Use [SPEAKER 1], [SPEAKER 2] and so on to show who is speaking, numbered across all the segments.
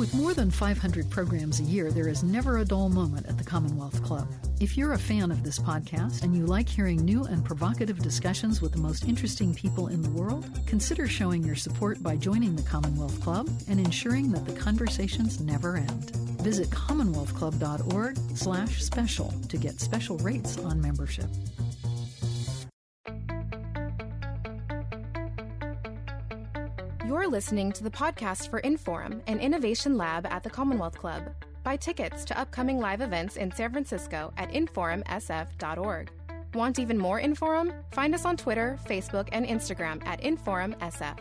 [SPEAKER 1] With more than 500 programs a year, there is never a dull moment at the Commonwealth Club. If you're a fan of this podcast and you like hearing new and provocative discussions with the most interesting people in the world, consider showing your support by joining the Commonwealth Club and ensuring that the conversations never end. Visit commonwealthclub.org slash special to get special rates on membership.
[SPEAKER 2] Listening to the podcast for Inforum, an innovation lab at the Commonwealth Club. Buy tickets to upcoming live events in San Francisco at inforumsf.org. Want even more Inforum? Find us on Twitter, Facebook, and Instagram at InforumSF.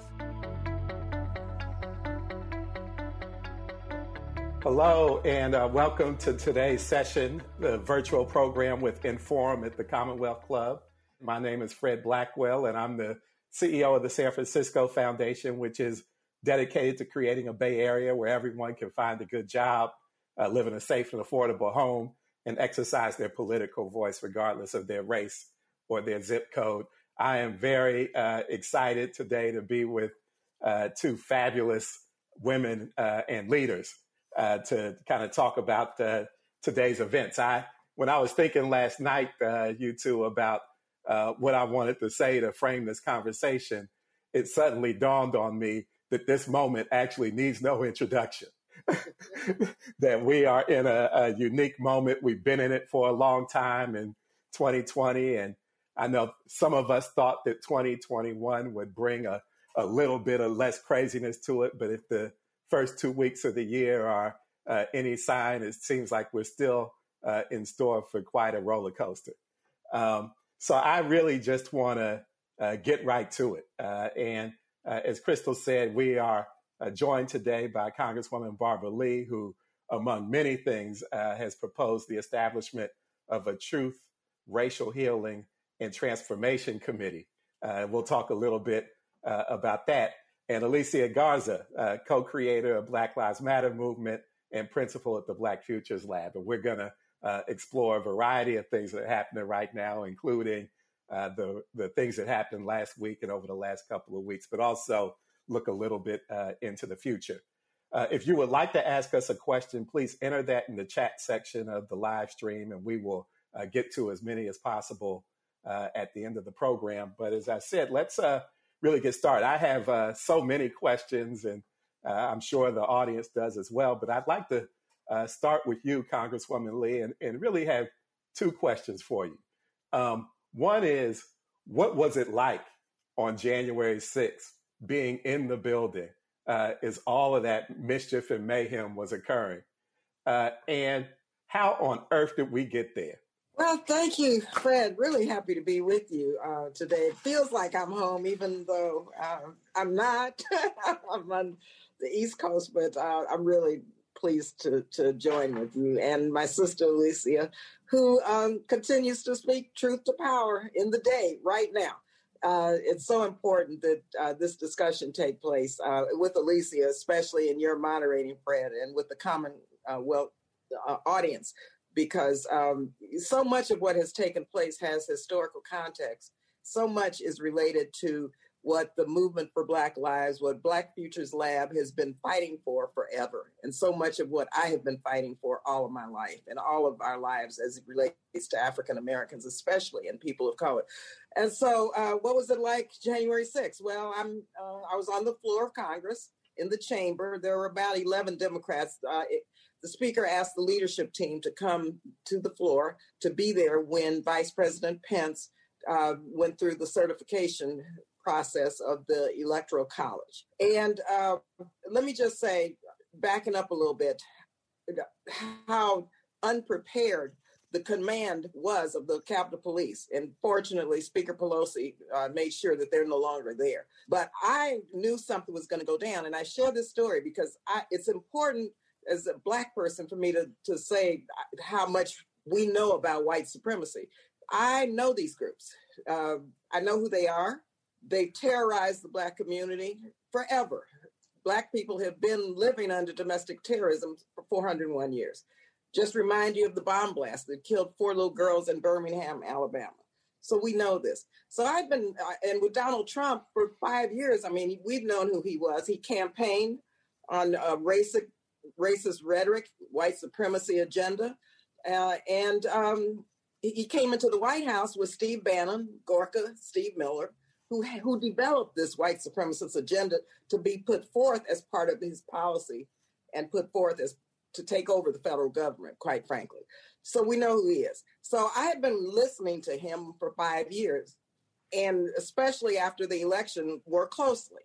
[SPEAKER 3] Hello, and uh, welcome to today's session, the virtual program with Inforum at the Commonwealth Club. My name is Fred Blackwell, and I'm the CEO of the San Francisco Foundation, which is dedicated to creating a Bay Area where everyone can find a good job, uh, live in a safe and affordable home, and exercise their political voice regardless of their race or their zip code. I am very uh, excited today to be with uh, two fabulous women uh, and leaders uh, to kind of talk about uh, today's events. I, when I was thinking last night, you two, about uh, what I wanted to say to frame this conversation, it suddenly dawned on me that this moment actually needs no introduction. that we are in a, a, unique moment. We've been in it for a long time in 2020. And I know some of us thought that 2021 would bring a, a little bit of less craziness to it. But if the first two weeks of the year are uh, any sign, it seems like we're still uh, in store for quite a roller coaster. Um, so I really just want to uh, get right to it. Uh, and uh, as Crystal said, we are uh, joined today by Congresswoman Barbara Lee, who, among many things, uh, has proposed the establishment of a Truth, Racial Healing, and Transformation Committee. Uh, we'll talk a little bit about that. And Alicia Garza, co creator of Black Lives Matter movement and principal at the Black Futures Lab. And we're going to uh, explore a variety of things that are happening right now, including uh, the the things that happened last week and over the last couple of weeks, but also look a little bit uh, into the future. Uh, if you would like to ask us a question, please enter that in the chat section of the live stream, and we will uh, get to as many as possible uh, at the end of the program. But as I said, let's really get started. I have so many questions, and I'm sure the audience does as well. But I'd like to uh, start with you, Congresswoman Lee, and, and really have two questions for you. Um, one is, what was it like on January 6th being in the building uh, as all of that mischief and mayhem was occurring? Uh, and how on earth did we get there?
[SPEAKER 4] Well, thank you, Fred. Really happy to be with you uh, today. It feels like I'm home, even though uh, I'm not. I'm on the East Coast, but uh, I'm really pleased to, to join with you and my sister Alicia, who um, continues to speak truth to power in the day right now. Uh, it's so important that uh, this discussion take place uh, with Alicia, especially in your moderating, Fred, and with the common uh, uh, audience, because um, so much of what has taken place has historical context. So much is related to what the movement for Black Lives, what Black Futures Lab has been fighting for forever. And so much of what I have been fighting for all of my life and all of our lives as it relates to African Americans, especially and people of color. And so, uh, what was it like January 6th? Well, I'm, uh, I was on the floor of Congress in the chamber. There were about 11 Democrats. Uh, it, the speaker asked the leadership team to come to the floor to be there when Vice President Pence uh, went through the certification process of the Electoral College. And uh, let me just say, backing up a little bit, how unprepared the command was of the Capitol Police. And fortunately, Speaker Pelosi uh, made sure that they're no longer there. But I knew something was going to go down. And I share this story because I, it's important as a Black person for me to, to say how much we know about white supremacy. I know these groups. Uh, I know who they are. They terrorized the Black community forever. Black people have been living under domestic terrorism for 401 years. Just remind you of the bomb blast that killed four little girls in Birmingham, Alabama. So we know this. So I've been, uh, and with Donald Trump for five years, I mean, we've known who he was. He campaigned on race, racist rhetoric, white supremacy agenda. Uh, and um, he came into the White House with Steve Bannon, Gorka, Steve Miller, who, who developed this white supremacist agenda to be put forth as part of his policy and put forth as to take over the federal government, quite frankly. So we know who he is. So I had been listening to him for five years, and especially after the election, more closely.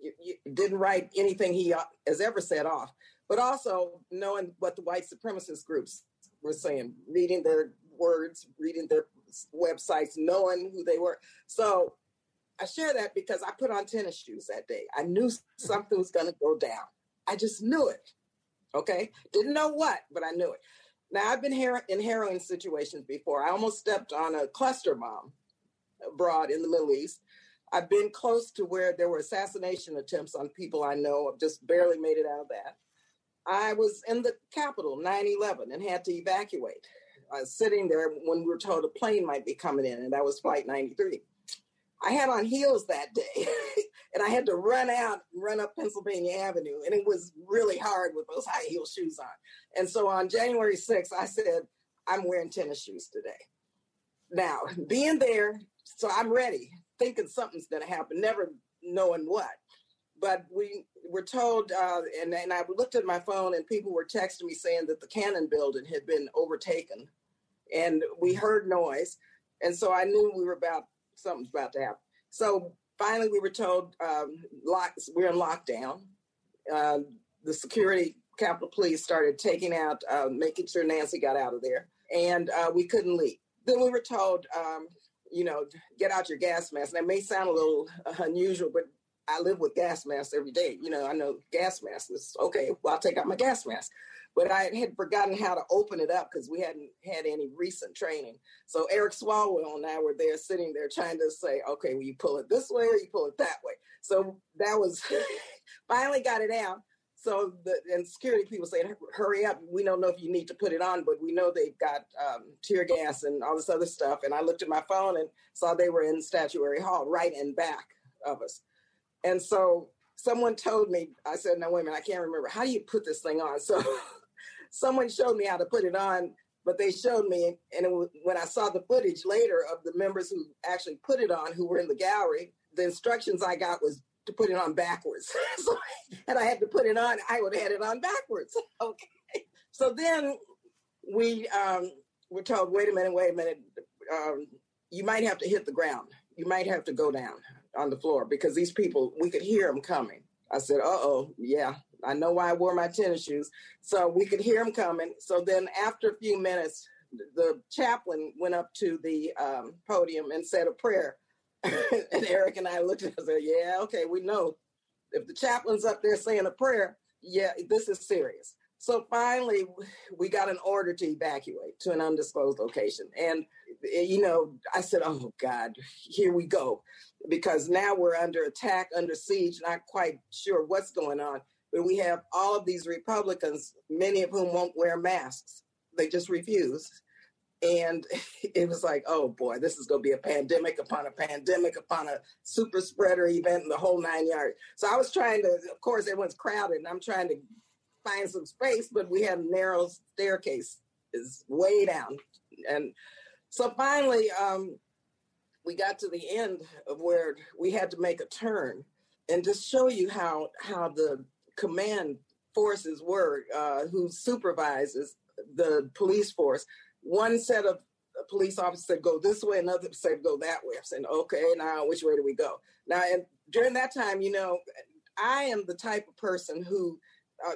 [SPEAKER 4] You, you didn't write anything he uh, has ever said off, but also knowing what the white supremacist groups were saying, reading their words, reading their websites, knowing who they were. So I share that because I put on tennis shoes that day. I knew something was going to go down. I just knew it. Okay. Didn't know what, but I knew it. Now, I've been her- in heroin situations before. I almost stepped on a cluster bomb abroad in the Middle East. I've been close to where there were assassination attempts on people I know. I've just barely made it out of that. I was in the capital, 9 11, and had to evacuate. I was sitting there when we were told a plane might be coming in, and that was Flight 93. I had on heels that day and I had to run out and run up Pennsylvania Avenue. And it was really hard with those high heel shoes on. And so on January 6th, I said, I'm wearing tennis shoes today. Now, being there, so I'm ready, thinking something's going to happen, never knowing what. But we were told, uh, and, and I looked at my phone, and people were texting me saying that the Cannon building had been overtaken. And we heard noise. And so I knew we were about something's about to happen. So finally, we were told um, lock, we're in lockdown. Uh, the security, Capitol Police started taking out, uh, making sure Nancy got out of there, and uh, we couldn't leave. Then we were told, um, you know, get out your gas mask. And that may sound a little unusual, but I live with gas masks every day. You know, I know gas masks. Okay. Well, I'll take out my gas mask but I had forgotten how to open it up because we hadn't had any recent training. So Eric Swalwell and I were there sitting there trying to say, okay, will you pull it this way or you pull it that way. So that was finally got it out. So the and security people saying, hurry up. We don't know if you need to put it on, but we know they've got um, tear gas and all this other stuff. And I looked at my phone and saw they were in Statuary Hall, right in back of us. And so someone told me, I said, no, wait a minute, I can't remember. How do you put this thing on? So someone showed me how to put it on, but they showed me, and was, when I saw the footage later of the members who actually put it on, who were in the gallery, the instructions I got was to put it on backwards. so, and I had to put it on, I would have had it on backwards. okay. So then we um, were told, wait a minute, wait a minute, um, you might have to hit the ground. You might have to go down on the floor because these people, we could hear them coming. I said, uh oh, yeah, I know why I wore my tennis shoes. So we could hear him coming. So then after a few minutes, the chaplain went up to the um, podium and said a prayer. and Eric and I looked at him and said, yeah, okay, we know. If the chaplain's up there saying a prayer, yeah, this is serious. So finally, we got an order to evacuate to an undisclosed location. And, eh, you know, I said, oh God, here we go. Because now we're under attack, under siege, not quite sure what's going on. But we have all of these Republicans, many of whom won't wear masks. They just refuse. And it was like, oh boy, this is going to be a pandemic upon a pandemic upon a super spreader event and the whole nine yards. So I was trying to, of course, everyone's crowded, and I'm trying to find some space, but we had a narrow staircase is way down. And so finally, um, we got to the end of where we had to make a turn and just show you how how the command forces were, uh, who supervises the police force. One set of police officers said go this way, another said go that way. I'm saying, okay, now which way do we go? Now, and during that time, you know, I am the type of person who, uh,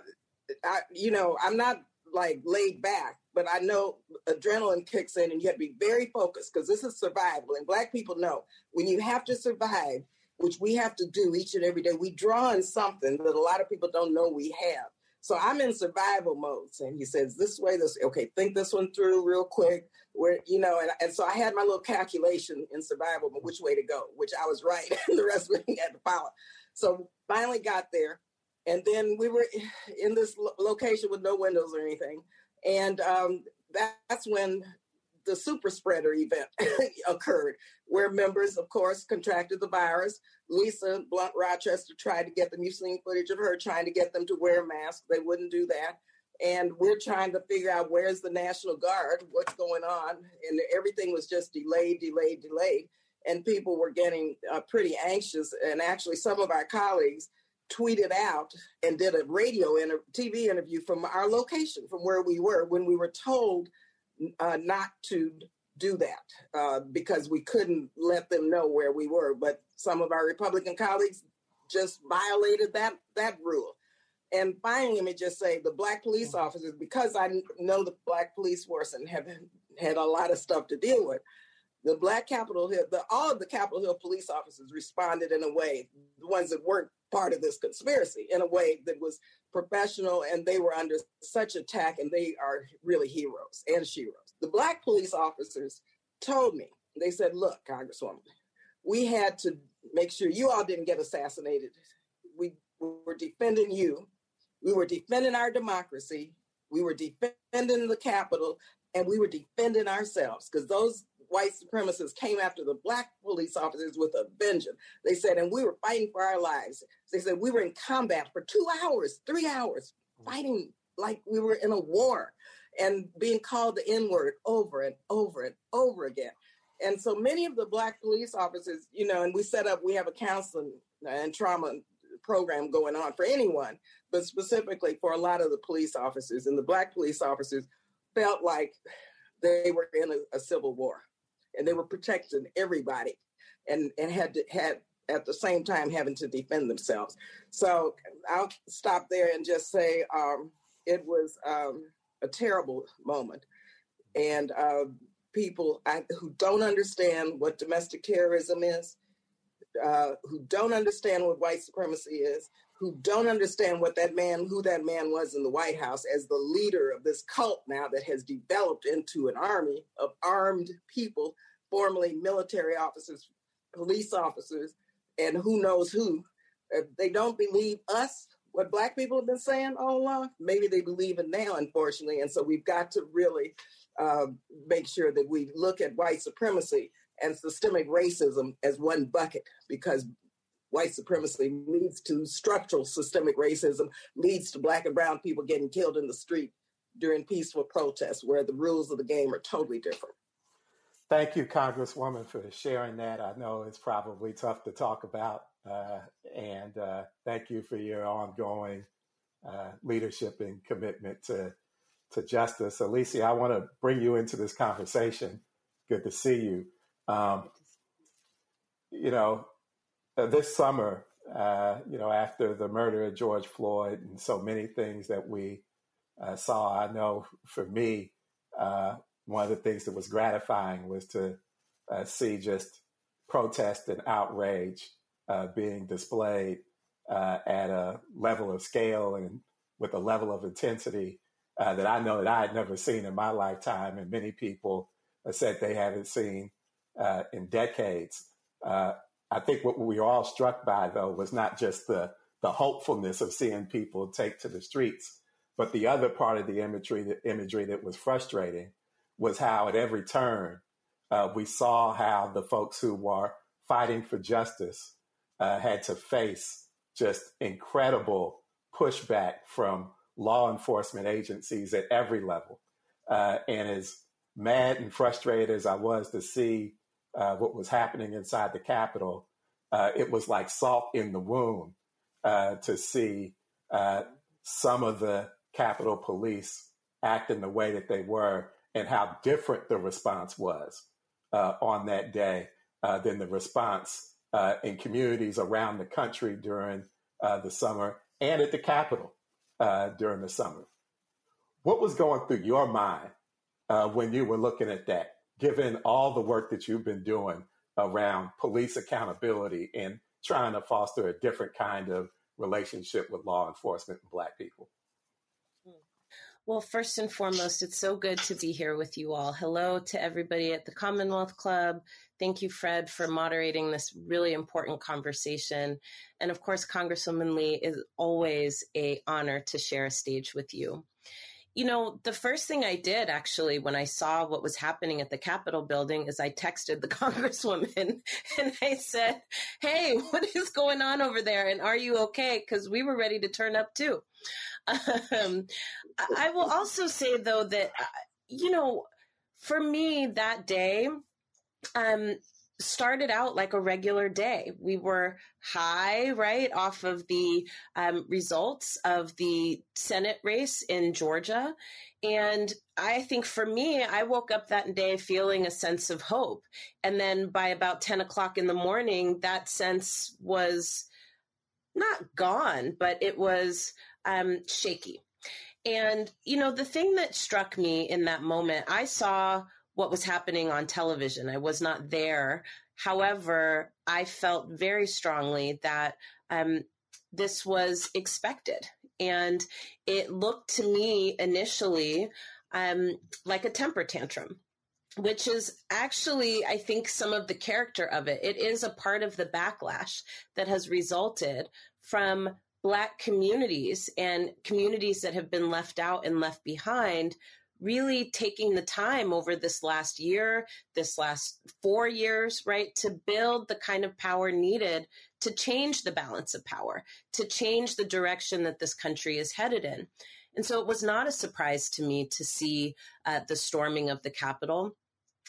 [SPEAKER 4] I, you know, I'm not like laid back, but I know adrenaline kicks in and you have to be very focused because this is survival. And Black people know when you have to survive, which we have to do each and every day. We draw on something that a lot of people don't know we have. So I'm in survival mode. And he says, this way, this, okay, think this one through real quick. Where, you know, and, and so I had my little calculation in survival, but which way to go, which I was right. and the rest of it had to follow. So finally got there. And then we were in this lo- location with no windows or anything. And um, that, that's when the super spreader event occurred, where members, of course, contracted the virus. Lisa Blunt Rochester tried to get them. You've seen footage of her trying to get them to wear masks. They wouldn't do that. And we're trying to figure out where's the National Guard, what's going on. And everything was just delayed, delayed, delayed. And people were getting uh, pretty anxious. And actually, some of our colleagues tweeted out and did a radio and a TV interview from our location, from where we were, when we were told uh, not to do that uh, because we couldn't let them know where we were. But some of our Republican colleagues just violated that that rule. And finally, let me just say the black police officers, because I know the black police force and have had a lot of stuff to deal with, the black Capitol Hill, the, all of the Capitol Hill police officers responded in a way, the ones that weren't part of this conspiracy, in a way that was professional and they were under such attack and they are really heroes and sheroes. The black police officers told me, they said, look, Congresswoman, we had to make sure you all didn't get assassinated. We were defending you. We were defending our democracy. We were defending the Capitol and we were defending ourselves because those white supremacists came after the black police officers with a vengeance. They said, and we were fighting for our lives. They said we were in combat for two hours, three hours, mm. fighting like we were in a war and being called the N word over and over and over again. And so many of the black police officers, you know, and we set up, we have a counseling and trauma program going on for anyone, but specifically for a lot of the police officers. And the black police officers felt like they were in a, a civil war and they were protecting everybody and, and had to, had at the same time having to defend themselves. So I'll stop there and just say um, it was um, a terrible moment. And uh, people I, who don't understand what domestic terrorism is, uh, who don't understand what white supremacy is, who don't understand what that man, who that man was in the White House as the leader of this cult now that has developed into an army of armed people, formerly military officers, police officers, and who knows who. If they don't believe us, what black people have been saying all along, maybe they believe it now, unfortunately. And so we've got to really uh, make sure that we look at white supremacy and systemic racism as one bucket because white supremacy leads to structural systemic racism, leads to black and brown people getting killed in the street during peaceful protests where the rules of the game are totally different.
[SPEAKER 3] Thank you, Congresswoman, for sharing that. I know it's probably tough to talk about. Uh, and uh, thank you for your ongoing uh, leadership and commitment to, to justice. Alicia, I want to bring you into this conversation. Good to see you. Um, you know, uh, this summer, uh, you know, after the murder of George Floyd and so many things that we uh, saw, I know for me, uh, one of the things that was gratifying was to uh, see just protest and outrage uh, being displayed at a level of scale and with a level of intensity that I know that I had never seen in my lifetime, and many people said they haven't seen in decades. I think what we were all struck by, though, was not just the the hopefulness of seeing people take to the streets, but the other part of the imagery, the imagery that was frustrating, was how at every turn uh, we saw how the folks who were fighting for justice uh, had to face just incredible pushback from law enforcement agencies at every level. Uh, and as mad and frustrated as I was to see uh, what was happening inside the Capitol, uh, it was like salt in the wound uh, to see uh, some of the Capitol Police act in the way that they were and how different the response was uh, on that day uh, than the response in communities around the country during the summer and at the Capitol during the summer. What was going through your mind when you were looking at that? Given all the work that you've been doing around police accountability and trying to foster a different kind of relationship with law enforcement and Black people? Hmm.
[SPEAKER 5] Well, first and foremost, it's so good to be here with you all. Hello to everybody at the Commonwealth Club. Thank you, Fred, for moderating this really important conversation. And of course, Congresswoman Lee is always a honor to share a stage with you. You know, the first thing I did actually when I saw what was happening at the Capitol building is I texted the congresswoman and I said, Hey, what is going on over there? And are you okay? Because we were ready to turn up too. Um, I will also say, though, that, uh, you know, for me that day, um, started out like a regular day. We were high, right, off of the um, results of the Senate race in Georgia. And I think for me, I woke up that day feeling a sense of hope. And then by about 10 o'clock in the morning, that sense was not gone, but it was um, shaky. And, you know, the thing that struck me in that moment, I saw what was happening on television. I was not there. However, I felt very strongly that um, this was expected. And it looked to me initially um, like a temper tantrum, which is actually, I think, some of the character of it. It is a part of the backlash that has resulted from Black communities and communities that have been left out and left behind really taking the time over this last year, this last four years, right, to build the kind of power needed to change the balance of power, to change the direction that this country is headed in. And so it was not a surprise to me to see uh, the storming of the Capitol.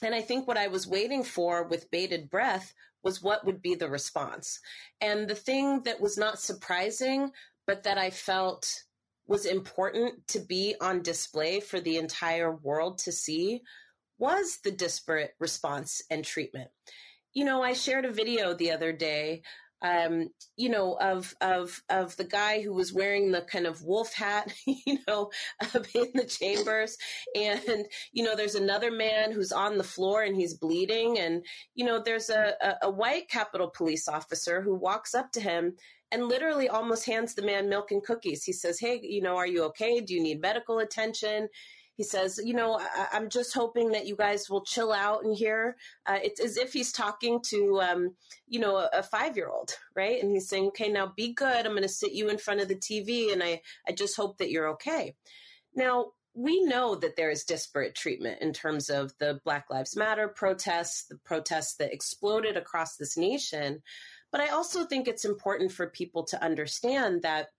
[SPEAKER 5] And I think what I was waiting for with bated breath was what would be the response. And the thing that was not surprising, but that I felt was important to be on display for the entire world to see was the disparate response and treatment. You know, I shared a video the other day um, you know, of of of the guy who was wearing the kind of wolf hat, you know, in the chambers, and you know, there's another man who's on the floor and he's bleeding, and you know, there's a, a, a white Capitol Police officer who walks up to him and literally almost hands the man milk and cookies. He says, Hey, you know, are you okay? Do you need medical attention? He says, You know, I- am just hoping that you guys will chill out in here. Uh, it's as if he's talking to, um, you know, a, a five year old, right? And he's saying, Okay, now be good. I'm going to sit you in front of the TV and I, I just hope that you're okay. Now, we know that there is disparate treatment in terms of the Black Lives Matter protests, the protests that exploded across this nation. But I also think it's important for people to understand that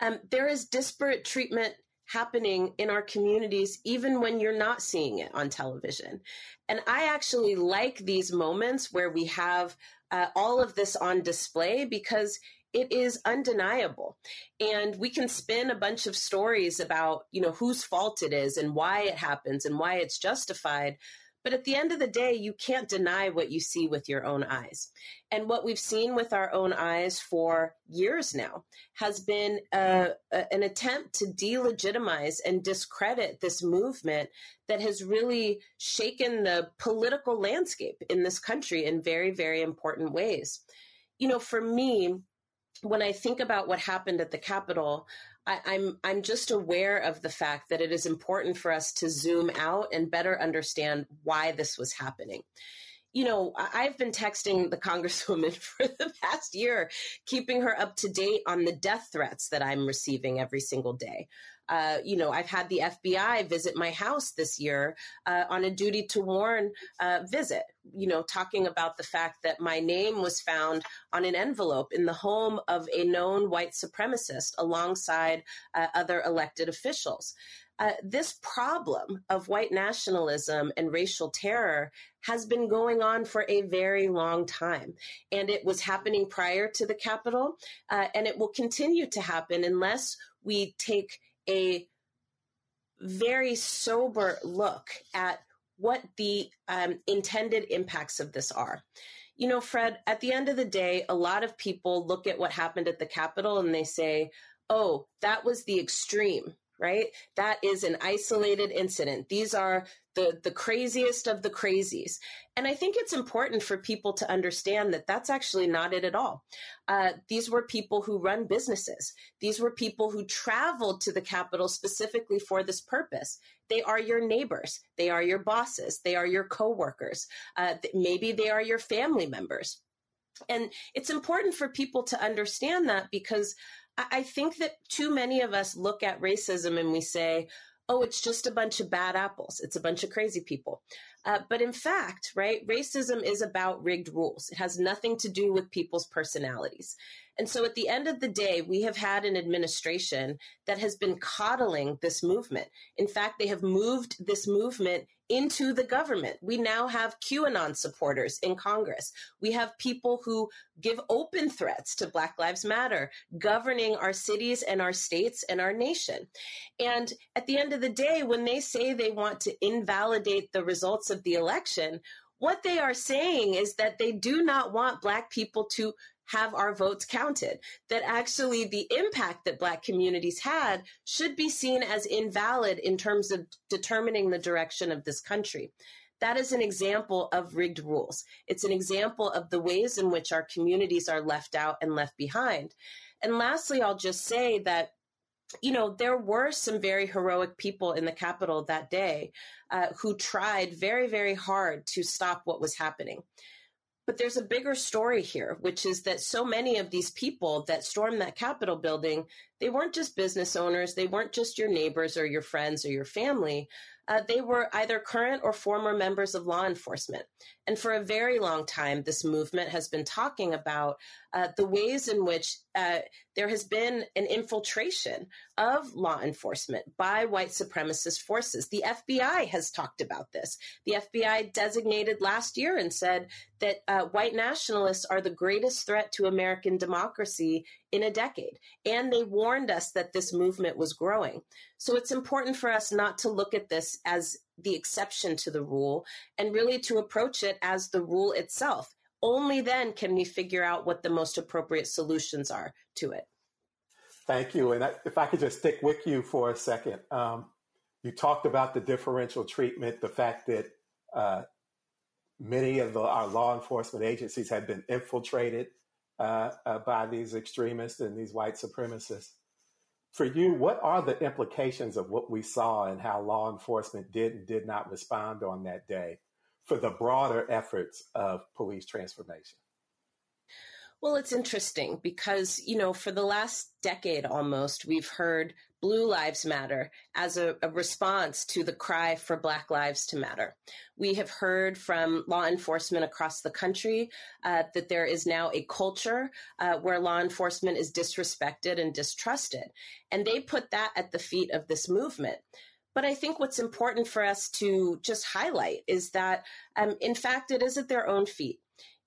[SPEAKER 5] um, there is disparate treatment happening in our communities, even when you're not seeing it on television. And I actually like these moments where we have uh, all of this on display because it is undeniable and we can spin a bunch of stories about you know whose fault it is and why it happens and why it's justified but at the end of the day, you can't deny what you see with your own eyes. And what we've seen with our own eyes for years now has been a, a, an attempt to delegitimize and discredit this movement that has really shaken the political landscape in this country in very, very important ways. You know, for me, when I think about what happened at the Capitol, I, I'm I'm just aware of the fact that it is important for us to zoom out and better understand why this was happening you know, I've been texting the congresswoman for the past year, keeping her up to date on the death threats that I'm receiving every single day. Uh, you know, I've had the FBI visit my house this year uh, on a duty to warn uh, visit, you know, talking about the fact that my name was found on an envelope in the home of a known white supremacist alongside uh, other elected officials. Uh, this problem of white nationalism and racial terror has been going on for a very long time. And it was happening prior to the Capitol, uh, and it will continue to happen unless we take a very sober look at what the um, intended impacts of this are. You know, Fred, at the end of the day, a lot of people look at what happened at the Capitol and they say, oh, that was the extreme right? That is an isolated incident. These are the the craziest of the crazies. And I think it's important for people to understand that that's actually not it at all. Uh, these were people who run businesses. These were people who traveled to the Capitol specifically for this purpose. They are your neighbors. They are your bosses. They are your coworkers. Uh, maybe they are your family members. And it's important for people to understand that because I think that too many of us look at racism and we say, oh, it's just a bunch of bad apples. It's a bunch of crazy people. Uh, but in fact, right, racism is about rigged rules. It has nothing to do with people's personalities. And so at the end of the day, we have had an administration that has been coddling this movement. In fact, they have moved this movement into the government. We now have QAnon supporters in Congress. We have people who give open threats to Black Lives Matter, governing our cities and our states and our nation. And at the end of the day, when they say they want to invalidate the results of the election, what they are saying is that they do not want Black people to have our votes counted. That actually the impact that Black communities had should be seen as invalid in terms of determining the direction of this country. That is an example of rigged rules. It's an example of the ways in which our communities are left out and left behind. And lastly, I'll just say that you know, there were some very heroic people in the Capitol that day uh, who tried very, very hard to stop what was happening. But there's a bigger story here, which is that so many of these people that stormed that Capitol building, they weren't just business owners, they weren't just your neighbors or your friends or your family uh, they were either current or former members of law enforcement. And for a very long time, this movement has been talking about uh, the ways in which uh, there has been an infiltration of law enforcement by white supremacist forces. The FBI has talked about this. The FBI designated last year and said that uh, white nationalists are the greatest threat to American democracy in a decade. And they warned us that this movement was growing. So it's important for us not to look at this as the exception to the rule and really to approach it as the rule itself. Only then can we figure out what the most appropriate solutions are to it.
[SPEAKER 3] Thank you. And if I could just stick with you for a second, um, you talked about the differential treatment, the fact that uh, many of the, our law enforcement agencies have been infiltrated uh, uh, by these extremists and these white supremacists. For you, what are the implications of what we saw and how law enforcement did and did not respond on that day for the broader efforts of police transformation?
[SPEAKER 5] Well, it's interesting because, you know, for the last decade almost, we've heard Blue Lives Matter as a, a, response to the cry for Black Lives to Matter. We have heard from law enforcement across the country uh, that there is now a culture uh, where law enforcement is disrespected and distrusted. And they put that at the feet of this movement. But I think what's important for us to just highlight is that, um, in fact, it is at their own feet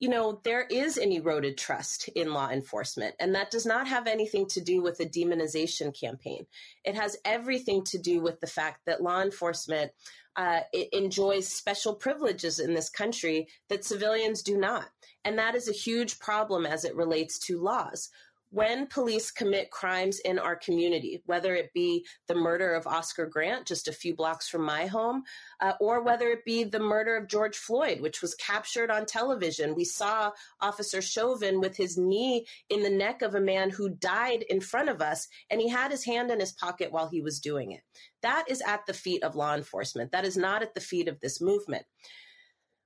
[SPEAKER 5] you know, there is an eroded trust in law enforcement, and that does not have anything to do with a demonization campaign. It has everything to do with the fact that law enforcement uh, enjoys special privileges in this country that civilians do not. And that is a huge problem as it relates to laws when police commit crimes in our community, whether it be the murder of Oscar Grant just a few blocks from my home, uh, or whether it be the murder of George Floyd, which was captured on television. We saw Officer Chauvin with his knee in the neck of a man who died in front of us, and he had his hand in his pocket while he was doing it. That is at the feet of law enforcement. That is not at the feet of this movement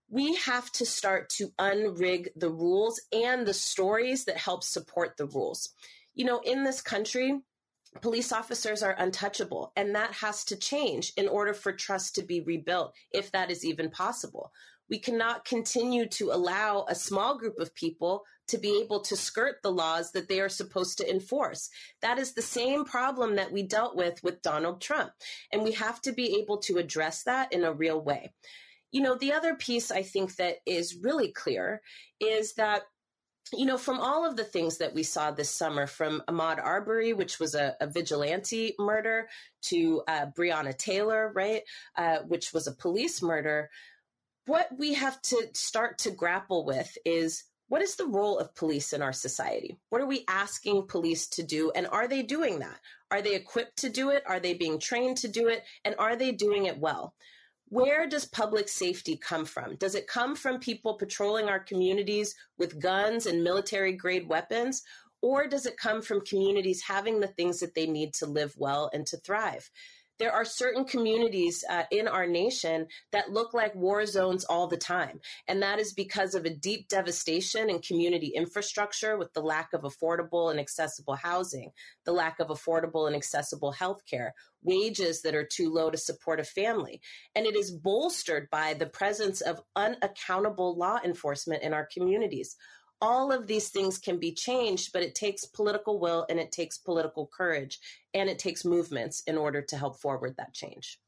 [SPEAKER 5] we have to start to unrig the rules and the stories that help support the rules. You know, in this country, police officers are untouchable, and that has to change in order for trust to be rebuilt, if that is even possible. We cannot continue to allow a small group of people to be able to skirt the laws that they are supposed to enforce. That is the same problem that we dealt with with Donald Trump. And we have to be able to address that in a real way. You know, the other piece I think that is really clear is that you know, from all of the things that we saw this summer, from Ahmaud Arbery, which was a, a vigilante murder, to uh, Breonna Taylor, right, uh, which was a police murder, what we have to start to grapple with is what is the role of police in our society? What are we asking police to do? And are they doing that? Are they equipped to do it? Are they being trained to do it? And are they doing it well? Where does public safety come from? Does it come from people patrolling our communities with guns and military grade weapons? Or does it come from communities having the things that they need to live well and to thrive? There are certain communities uh, in our nation that look like war zones all the time. And that is because of a deep devastation in community infrastructure with the lack of affordable and accessible housing, the lack of affordable and accessible health care, wages that are too low to support a family. And it is bolstered by the presence of unaccountable law enforcement in our communities all of these things can be changed, but it takes political will and it takes political courage and it takes movements in order to help forward that change.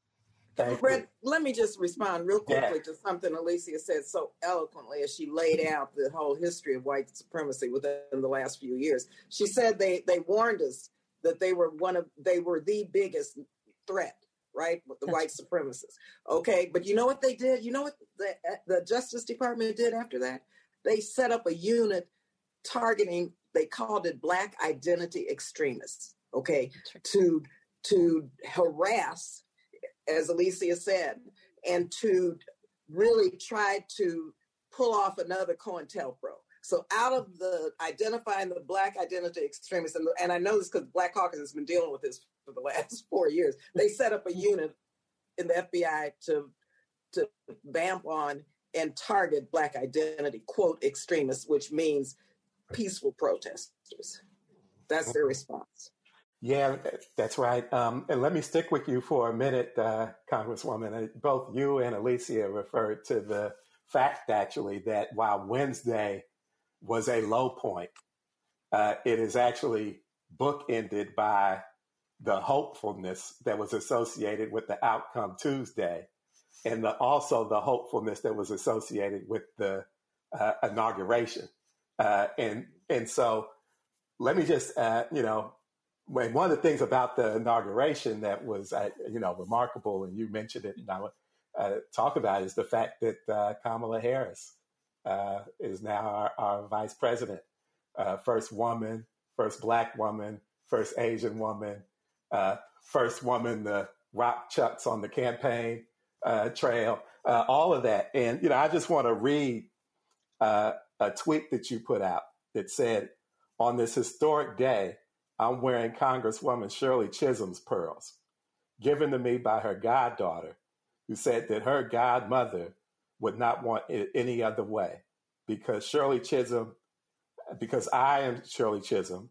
[SPEAKER 4] Fred, let me just respond real quickly yeah. to something Alicia said so eloquently as she laid out the whole history of white supremacy within the last few years. She said they they warned us that they were one of they were the biggest threat, right? With the That's white supremacists. Okay, but you know what they did? You know what the the Justice Department did after that? They set up a unit targeting, they called it Black Identity Extremists, okay, to, to harass, as Alicia said, and to really try to pull off another COINTELPRO. So out of the identifying the black identity extremists, and, and I know this because Black Caucus has been dealing with this for the last four years, they set up a unit in the FBI to to vamp on and target Black identity, quote, extremists, which means peaceful protesters. That's their response.
[SPEAKER 3] Yeah, that's right. Um, and let me stick with you for a minute, uh, Congresswoman. Both you and Alicia referred to the fact, actually, that while Wednesday was a low point, uh, it is actually bookended by the hopefulness that was associated with the outcome Tuesday and the, also the hopefulness that was associated with the uh, inauguration. Uh, and and so let me just uh, you know when one of the things about the inauguration that was uh, you know remarkable, and you mentioned it, and I would uh, talk about is the fact that uh, Kamala Harris is now our, our vice president, first woman, first black woman, first Asian woman, first woman to rock chucks on the campaign uh, trail, uh, all of that. And, you know, I just want to read uh, a tweet that you put out that said, on this historic day, I'm wearing Congresswoman Shirley Chisholm's pearls, given to me by her goddaughter, who said that her godmother would not want it any other way because Shirley Chisholm, because I am Shirley Chisholm,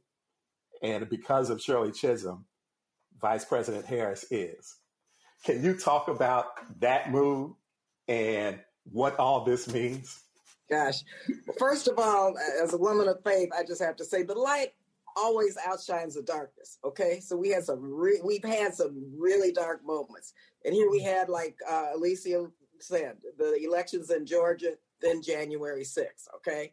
[SPEAKER 3] and because of Shirley Chisholm, Vice President Harris is. Can you talk about that move and what all this means?
[SPEAKER 4] Gosh, first of all, as a woman of faith, I just have to say the light always outshines the darkness. Okay, so we had some re- we've had some really dark moments, and here we had like uh, Alicia said, the elections in Georgia, then January 6th. Okay,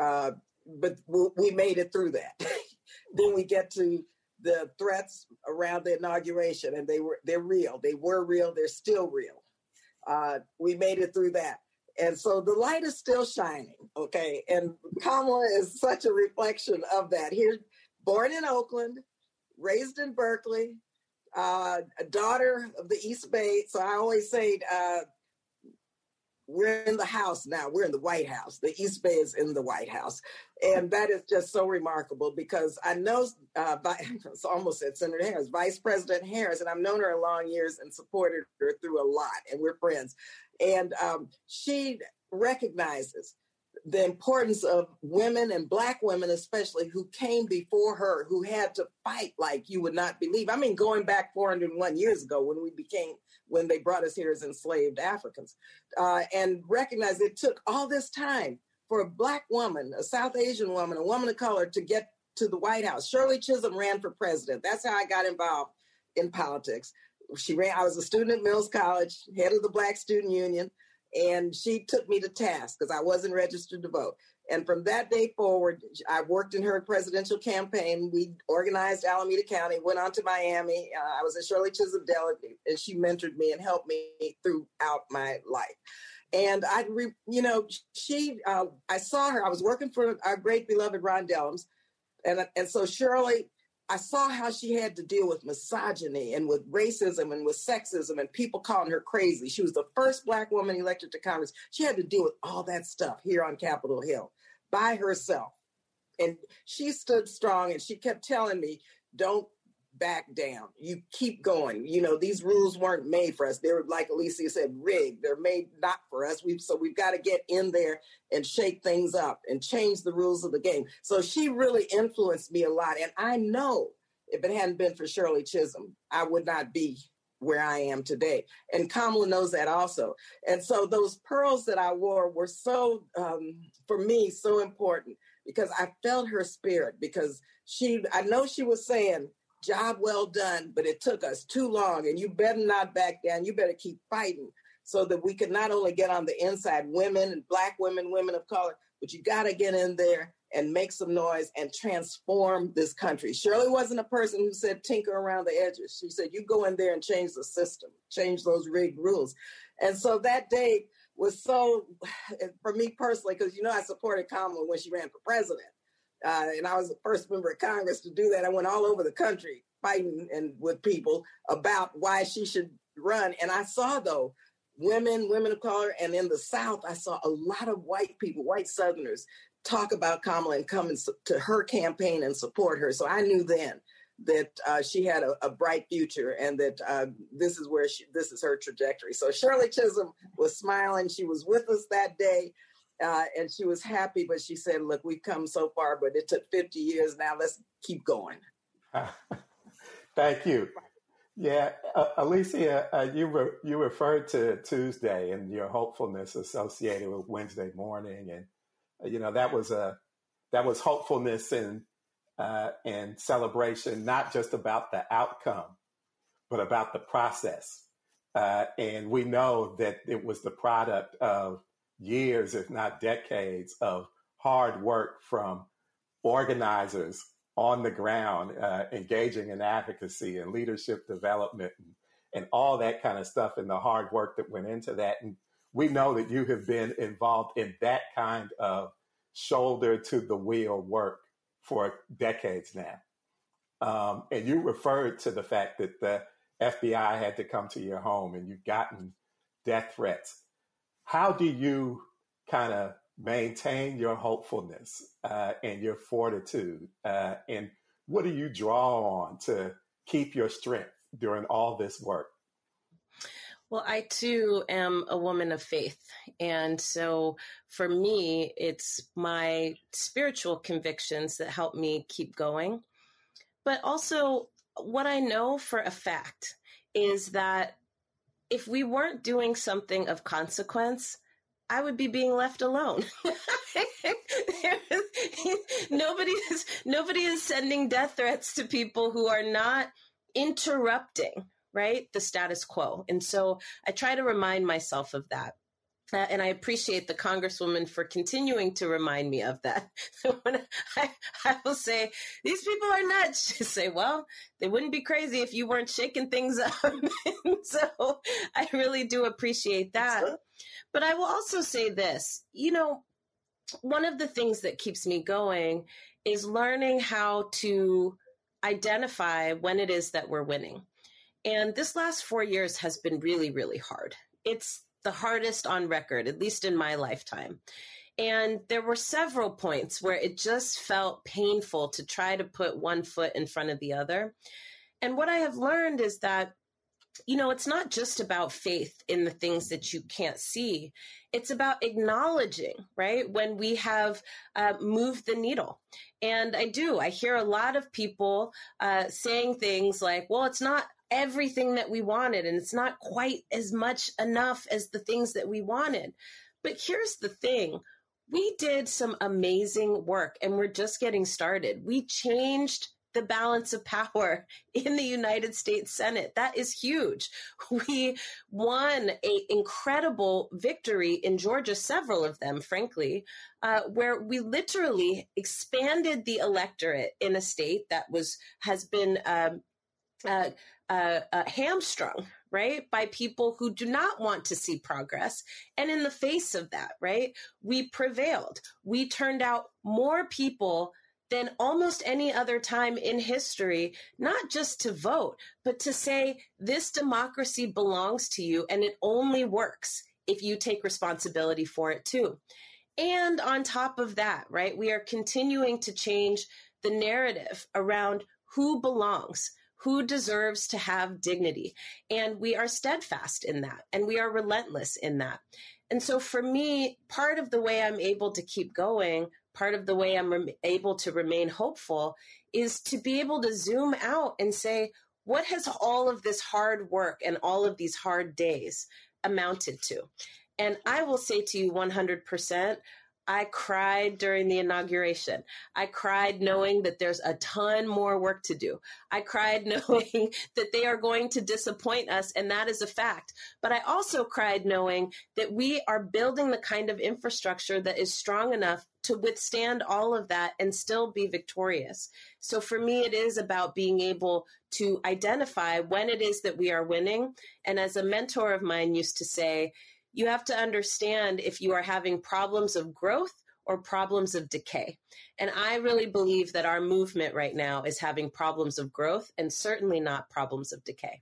[SPEAKER 4] uh, but we made it through that. then we get to the threats around the inauguration, and they were they're real. They were real. They're still real. Uh, we made it through that, and so the light is still shining. Okay, and Kamala is such a reflection of that. Here, born in Oakland, raised in Berkeley, uh, a daughter of the East Bay. So I always say uh, we're in the house now. We're in the White House. The East Bay is in the White House. And that is just so remarkable because I know, uh, by, almost said Senator Harris, Vice President Harris, and I've known her a long years and supported her through a lot, and we're friends. And um, she recognizes the importance of women and black women especially who came before her who had to fight like you would not believe i mean going back 401 years ago when we became when they brought us here as enslaved Africans, uh, and recognize it took all this time for a black woman, a South Asian woman, a woman of color to get to the White House. Shirley Chisholm ran for president. That's how I got involved in politics. She ran. I was a student at Mills College, head of the Black Student Union, and she took me to task because I wasn't registered to vote. And from that day forward, I worked in her presidential campaign. We organized Alameda County, went on to Miami. Uh, I was a Shirley Chisholm delegate, and she mentored me and helped me throughout my life. And I, re, you know, she, uh, I saw her. I was working for our great beloved Ron Dellums, and and so Shirley I saw how she had to deal with misogyny and with racism and with sexism and people calling her crazy. She was the first black woman elected to Congress. She had to deal with all that stuff here on Capitol Hill by herself. And she stood strong and she kept telling me, don't back down. You keep going. You know, these rules weren't made for us. They're like Alicia said, rigged. They're made not for us. We so we've got to get in there and shake things up and change the rules of the game. So she really influenced me a lot. And I know if it hadn't been for Shirley Chisholm, I would not be where I am today. And Kamala knows that also. And so those pearls that I wore were so, um, for me, so important because I felt her spirit because she, I know she was saying, job well done, but it took us too long and you better not back down. You better keep fighting so that we could not only get on the inside, women and black women, women of color, but you got to get in there and make some noise and transform this country. Shirley wasn't a person who said tinker around the edges. She said, you go in there and change the system, change those rigged rules. And so that day was so, for me personally, because you know I supported Kamala when she ran for president. Uh, and I was the first member of Congress to do that. I went all over the country fighting and with people about why she should run. And I saw though women, women of color, and in the South, I saw a lot of white people, white Southerners, talk about Kamala and come to her campaign and support her. So I knew then that uh, she had a, a, bright future and that uh, this is where she, this is her trajectory. So Shirley Chisholm was smiling. She was with us that day. Uh, and she was happy, but she said, "Look, we've come so far, but it took 50 years. Now let's keep going."
[SPEAKER 3] Thank you. Yeah, uh, Alicia, uh, you re- you referred to Tuesday and your hopefulness associated with Wednesday morning, and you know that was a that was hopefulness and uh, and celebration, not just about the outcome, but about the process. Uh, and we know that it was the product of years, if not decades, of hard work from organizers on the ground, uh, engaging in advocacy and leadership development and, and all that kind of stuff, and the hard work that went into that. And we know that you have been involved in that kind of shoulder to the wheel work for decades now. Um, and you referred to the fact that the FBI had to come to your home and you've gotten death threats. How do you kind of maintain your hopefulness uh, and your fortitude? Uh, and what do you draw on to keep your strength during all this work?
[SPEAKER 5] Well, I too am a woman of faith. And so for me, it's my spiritual convictions that help me keep going. But also, what I know for a fact is that if we weren't doing something of consequence, I would be being left alone. nobody is nobody is sending death threats to people who are not interrupting right? The status quo. And so I try to remind myself of that. Uh, and I appreciate the Congresswoman for continuing to remind me of that. So when I, I will say, these people are nuts, she say, well, they wouldn't be crazy if you weren't shaking things up. so I really do appreciate that. But I will also say this, you know, one of the things that keeps me going is learning how to identify when it is that we're winning. And this last four years has been really, really hard. It's the hardest on record, at least in my lifetime. And there were several points where it just felt painful to try to put one foot in front of the other. And what I have learned is that, you know, it's not just about faith in the things that you can't see. It's about acknowledging, right, when we have uh, moved the needle. And I do. I hear a lot of people uh, saying things like, well, it's not everything that we wanted and it's not quite as much enough as the things that we wanted. But here's the thing. We did some amazing work and we're just getting started. We changed the balance of power in the United States Senate. That is huge. We won an incredible victory in Georgia, several of them, frankly, uh, where we literally expanded the electorate in a state that was has been um, uh, uh, hamstrung, right, by people who do not want to see progress. And in the face of that, right, we prevailed. We turned out more people than almost any other time in history, not just to vote, but to say this democracy belongs to you and it only works if you take responsibility for it too. And on top of that, right, we are continuing to change the narrative around who belongs who deserves to have dignity. And we are steadfast in that and we are relentless in that. And so for me, part of the way I'm able to keep going, part of the way I'm re- able to remain hopeful is to be able to zoom out and say, what has all of this hard work and all of these hard days amounted to? And I will say to you 100%, I cried during the inauguration. I cried knowing that there's a ton more work to do. I cried knowing that they are going to disappoint us, and that is a fact. But I also cried knowing that we are building the kind of infrastructure that is strong enough to withstand all of that and still be victorious. So for me, it is about being able to identify when it is that we are winning. And as a mentor of mine used to say, you have to understand if you are having problems of growth or problems of decay. And I really believe that our movement right now is having problems of growth and certainly not problems of decay.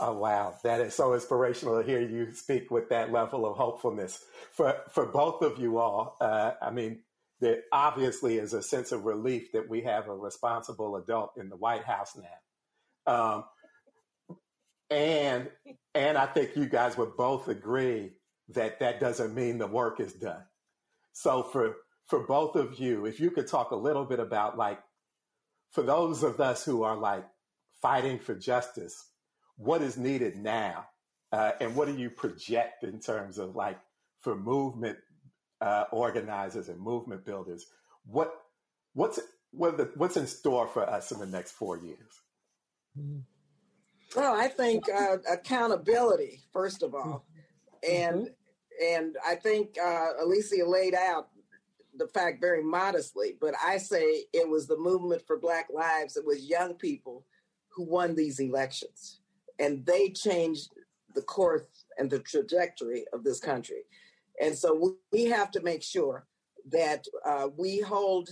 [SPEAKER 3] Oh wow, that is so inspirational to hear you speak with that level of hopefulness for for both of you all. Uh, I mean, there obviously is a sense of relief that we have a responsible adult in the White House now. Um, and and I think you guys would both agree that that doesn't mean the work is done. So for for both of you, if you could talk a little bit about like for those of us who are like fighting for justice, what is needed now, uh, and what do you project in terms of like for movement uh, organizers and movement builders? What what's what the, what's in store for us in the next four years?
[SPEAKER 4] Mm-hmm. Well, I think uh, accountability first of all, and mm-hmm. and I think uh, Alicia laid out the fact very modestly, but I say it was the movement for Black Lives. It was young people who won these elections, and they changed the course and the trajectory of this country. And so we have to make sure that uh, we hold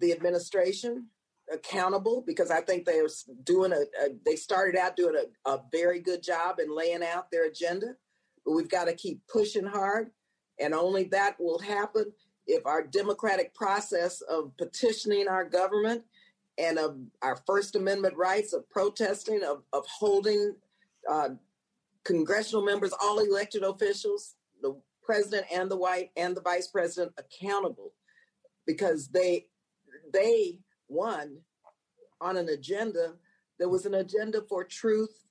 [SPEAKER 4] the administration accountable because I think they're doing a, a they started out doing a, a, very good job in laying out their agenda, but we've got to keep pushing hard, and only that will happen if our democratic process of petitioning our government and of our First Amendment rights of protesting, of, of holding uh, congressional members, all elected officials, the president and the white and the vice president accountable because they they one on an agenda there was an agenda for truth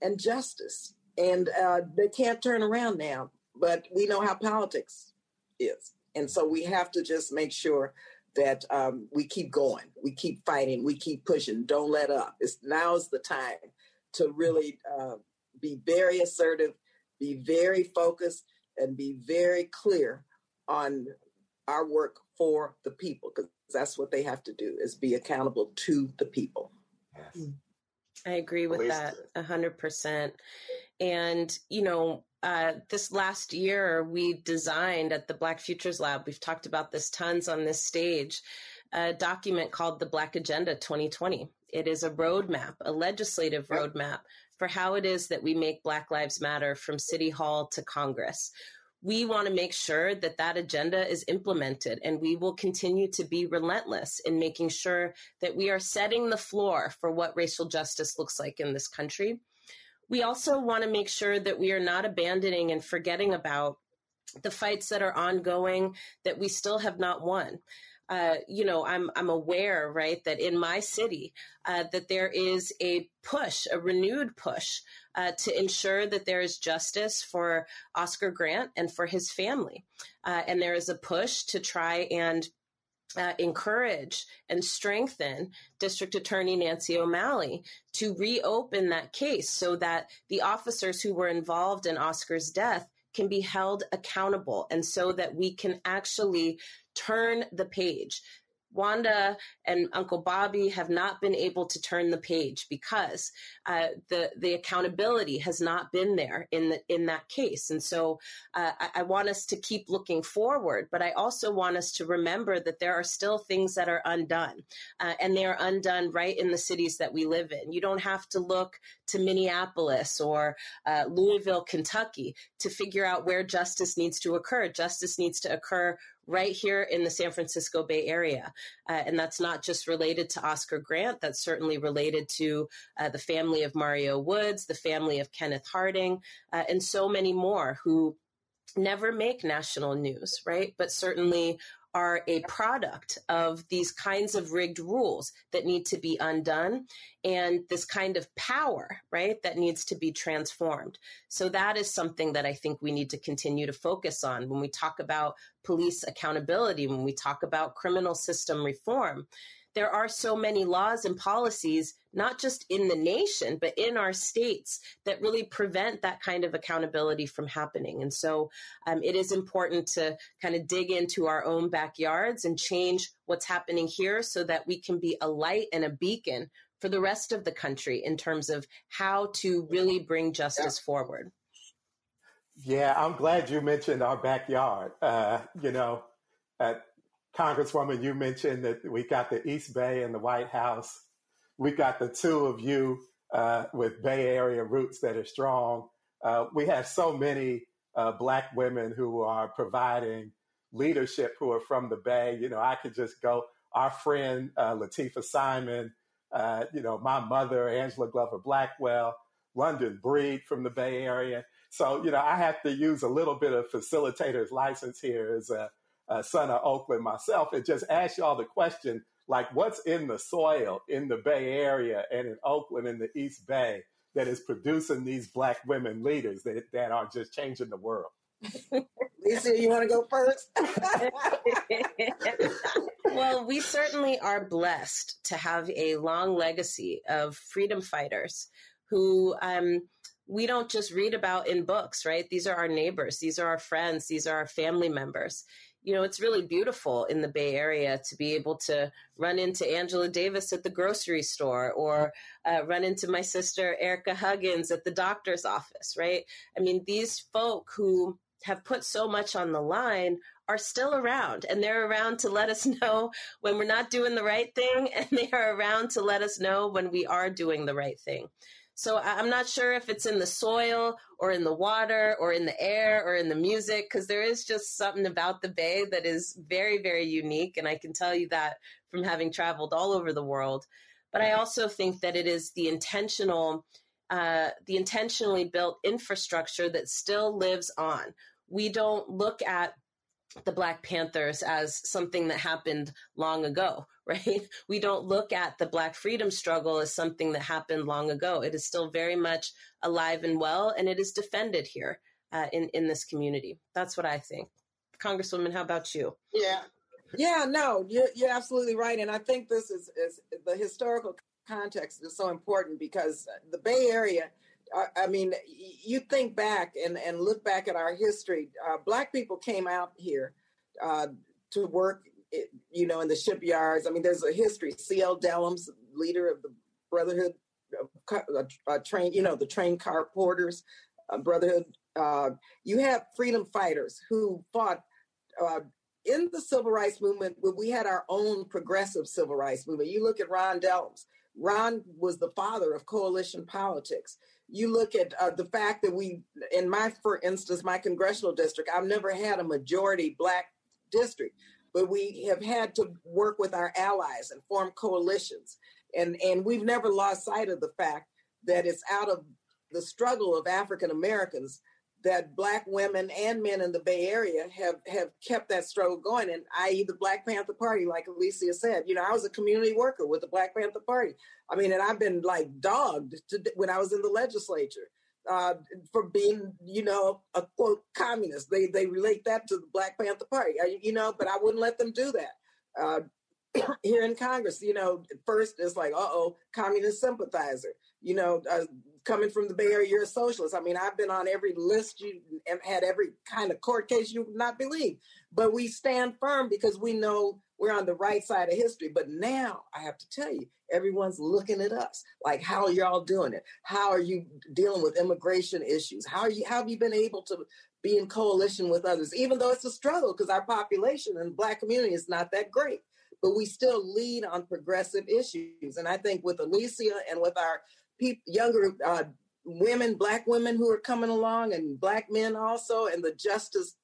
[SPEAKER 4] and justice. And uh, they can't turn around now but we know how politics is. And so we have to just make sure that um, we keep going. We keep fighting. We keep pushing. Don't let up. It's now's the time to really uh, be very assertive be very focused and be very clear on our work for the people because that's what they have to do is be accountable to the people.
[SPEAKER 5] Yes. I agree with that a hundred percent. And, you know, uh, this last year we designed at the Black Futures Lab, we've talked about this tons on this stage, a document called the Black Agenda 2020. It is a roadmap, a legislative roadmap for how it is that we make Black Lives Matter from City Hall to Congress we want to make sure that that agenda is implemented and we will continue to be relentless in making sure that we are setting the floor for what racial justice looks like in this country. We also want to make sure that we are not abandoning and forgetting about the fights that are ongoing that we still have not won. Uh, you know, I'm I'm aware, right, that in my city, uh, that there is a push, a renewed push, uh, to ensure that there is justice for Oscar Grant and for his family, uh, and there is a push to try and uh, encourage and strengthen District Attorney Nancy O'Malley to reopen that case so that the officers who were involved in Oscar's death can be held accountable and so that we can actually turn the page. Wanda and Uncle Bobby have not been able to turn the page because uh, the the accountability has not been there in the in that case. And so uh, I, I, want us to keep looking forward, but I also want us to remember that there are still things that are undone, uh, and they are undone right in the cities that we live in. You don't have to look to Minneapolis or uh, Louisville, Kentucky, to figure out where justice needs to occur. Justice needs to occur right here in the San Francisco Bay Area. Uh, and that's not just related to Oscar Grant, that's certainly related to uh, the family of Mario Woods, the family of Kenneth Harding, uh, and so many more who never make national news, right? But certainly are a product of these kinds of rigged rules that need to be undone and this kind of power, right, that needs to be transformed. So that is something that I think we need to continue to focus on when we talk about police accountability, when we talk about criminal system reform there are so many laws and policies, not just in the nation, but in our states that really prevent that kind of accountability from happening. And so um, it is important to kind of dig into our own backyards and change what's happening here so that we can be a light and a beacon for the rest of the country in terms of how to really bring justice yeah. forward.
[SPEAKER 3] Yeah, I'm glad you mentioned our backyard. Uh, you know, uh, Congresswoman, you mentioned that we got the East Bay and the White House. We got the two of you uh, with Bay Area roots that are strong. Uh, we have so many uh, Black women who are providing leadership who are from the Bay. You know, I could just go, our friend uh, Lateefah Simon, uh, you know, my mother, Angela Glover Blackwell, London Breed from the Bay Area. So, you know, I have to use a little bit of facilitator's license here as a uh, son of Oakland myself, and just ask y'all the question like, what's in the soil in the Bay Area and in Oakland in the East Bay that is producing these Black women leaders that, that are just changing the world?
[SPEAKER 4] Lisa, you want to go first?
[SPEAKER 5] well, we certainly are blessed to have a long legacy of freedom fighters who um, we don't just read about in books, right? These are our neighbors, these are our friends, these are our family members you know, it's really beautiful in the Bay Area to be able to run into Angela Davis at the grocery store or uh, run into my sister Ericka Huggins at the doctor's office, right? I mean, these folk who have put so much on the line are still around and they're around to let us know when we're not doing the right thing and they are around to let us know when we are doing the right thing. So I'm not sure if it's in the soil or in the water or in the air or in the music, because there is just something about the Bay that is very, very unique. And I can tell you that from having traveled all over the world. But I also think that it is the intentional, uh, the intentionally built infrastructure that still lives on. We don't look at the Black Panthers as something that happened long ago, right? We don't look at the Black freedom struggle as something that happened long ago. It is still very much alive and well, and it is defended here uh, in in this community. That's what I think. Congresswoman, how about you?
[SPEAKER 4] Yeah, yeah, no, you're you're absolutely right, and I think this is is the historical context is so important because the Bay Area I mean, you think back and, and look back at our history. Uh, black people came out here uh, to work, you know, in the shipyards. I mean, there's a history. C.L. Dellums, leader of the Brotherhood uh, uh, train, you know, the train car porters, uh, Brotherhood. Uh, you have freedom fighters who fought in the civil rights movement. We had our own progressive civil rights movement. You look at Ron Dellums. Ron was the father of coalition politics you look at uh, the fact that we, in my, for instance, my congressional district, I've never had a majority black district, but we have had to work with our allies and form coalitions. And, and we've never lost sight of the fact that it's out of the struggle of African Americans that black women and men in the Bay Area have have kept that struggle going, and i.e. the Black Panther Party, like Alicia said. You know, I was a community worker with the Black Panther Party. I mean, and I've been like dogged to, when I was in the legislature uh, for being, you know, a quote communist. They they relate that to the Black Panther Party, you know, but I wouldn't let them do that. Uh, here in Congress, you know, first it's like, uh oh, communist sympathizer. You know, uh, coming from the Bay Area, you're a socialist. I mean, I've been on every list you had every kind of court case you would not believe. But we stand firm because we know we're on the right side of history. But now I have to tell you, everyone's looking at us like, how are y'all doing it? How are you dealing with immigration issues? How are you? How have you been able to be in coalition with others, even though it's a struggle because our population and Black community is not that great? But we still lead on progressive issues. And I think with Alicia and with our people, younger uh, women, black women who are coming along, and black men also, and the justice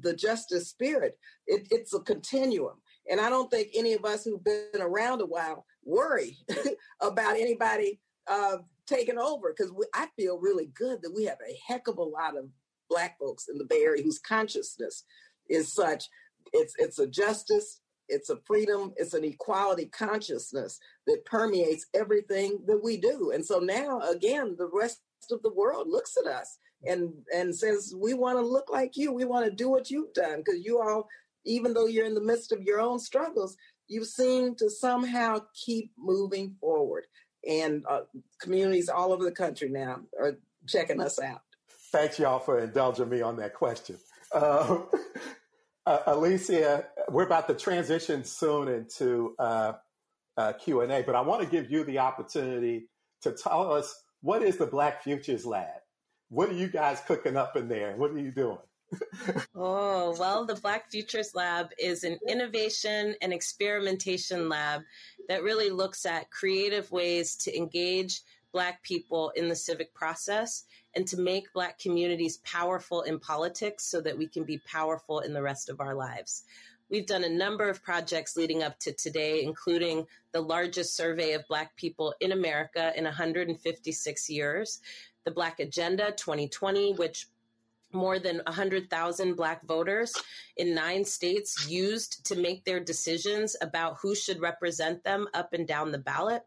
[SPEAKER 4] the, justice spirit. It, it's a continuum. And I don't think any of us who've been around a while worry about anybody uh, taking over because I feel really good that we have a heck of a lot of Black folks in the Bay Area whose consciousness is such. It's it's a justice, it's a freedom, it's an equality consciousness that permeates everything that we do. And so now, again, the rest of the world looks at us and and says, "We want to look like you. We want to do what you've done because you all, even though you're in the midst of your own struggles, you seem to somehow keep moving forward." And uh, communities all over the country now are checking us out.
[SPEAKER 3] Thanks, y'all, for indulging me on that question. Uh, uh, Alicia, we're about to transition soon into uh, uh Q&A, but I want to give you the opportunity to tell us what is the Black Futures Lab? What are you guys cooking up in there? What are you doing?
[SPEAKER 5] oh, well, the Black Futures Lab is an innovation and experimentation lab that really looks at creative ways to engage Black people in the civic process and to make Black communities powerful in politics so that we can be powerful in the rest of our lives. We've done a number of projects leading up to today, including the largest survey of Black people in America in 156 years, the Black Agenda 2020, which more than 100,000 Black voters in nine states used to make their decisions about who should represent them up and down the ballot.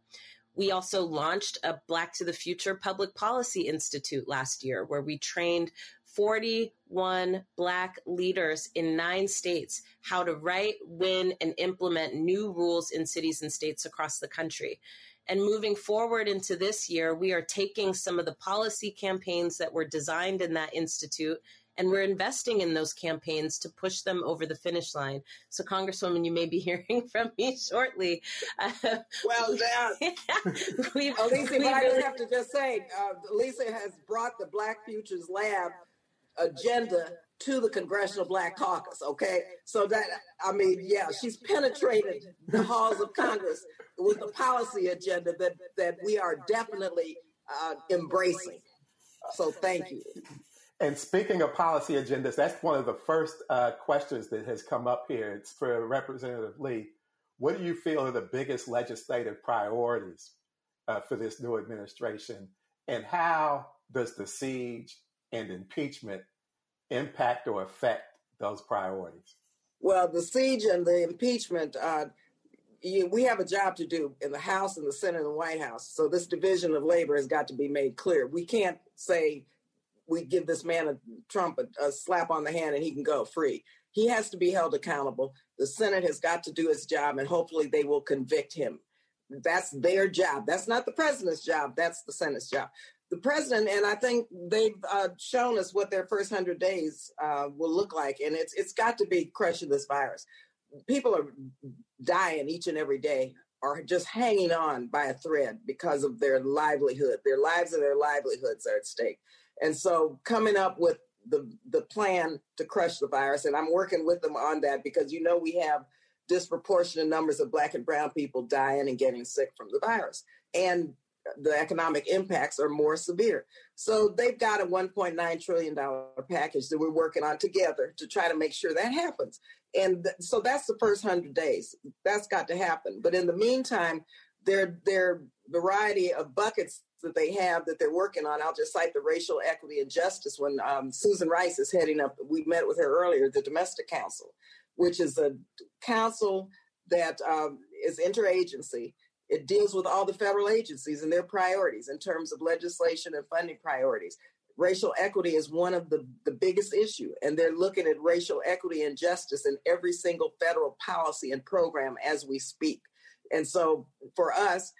[SPEAKER 5] We also launched a Black to the Future Public Policy Institute last year, where we trained 41 Black leaders in nine states how to write, win, and implement new rules in cities and states across the country. And moving forward into this year, we are taking some of the policy campaigns that were designed in that institute and we're investing in those campaigns to push them over the finish line. So, Congresswoman, you may be hearing from me shortly.
[SPEAKER 4] Uh, well, yeah. we've, Alicia, we but really... I have to just say, uh, Lisa has brought the Black Futures Lab agenda to the Congressional Black Caucus. Okay, so that I mean, yeah, she's penetrated the halls of Congress with the policy agenda that that we are definitely uh, embracing. So thank you.
[SPEAKER 3] And speaking of policy agendas, that's one of the first uh, questions that has come up here. It's for Representative Lee. What do you feel are the biggest legislative priorities uh, for this new administration? And how does the siege and impeachment impact or affect those priorities?
[SPEAKER 4] Well, the siege and the impeachment, uh, you, we have a job to do in the House and the Senate and the White House. So this division of labor has got to be made clear. We can't say we give this man a Trump a, a slap on the hand and he can go free. He has to be held accountable. The Senate has got to do its job, and hopefully they will convict him. That's their job. That's not the president's job. That's the Senate's job the president, and I think they've uh, shown us what their first hundred days uh, will look like, and it's it's got to be crushing this virus. People are dying each and every day, or just hanging on by a thread because of their livelihood. Their lives and their livelihoods are at stake, and so coming up with the the plan to crush the virus, and I'm working with them on that because you know we have disproportionate numbers of black and brown people dying and getting sick from the virus, and the economic impacts are more severe. So they've got a $1.9 trillion package that we're working on together to try to make sure that happens. And th- so that's the first 100 days. That's got to happen. But in the meantime, there, there variety of buckets that they have that they're working on. I'll just cite the racial equity and justice when um, Susan Rice is heading up, we met with her earlier, the Domestic Council, which is a council that um, is interagency it deals with all the federal agencies and their priorities in terms of legislation and funding priorities. Racial equity is one of the, the biggest issue, and they're looking at racial equity and justice in every single federal policy and program as we speak. And so for us,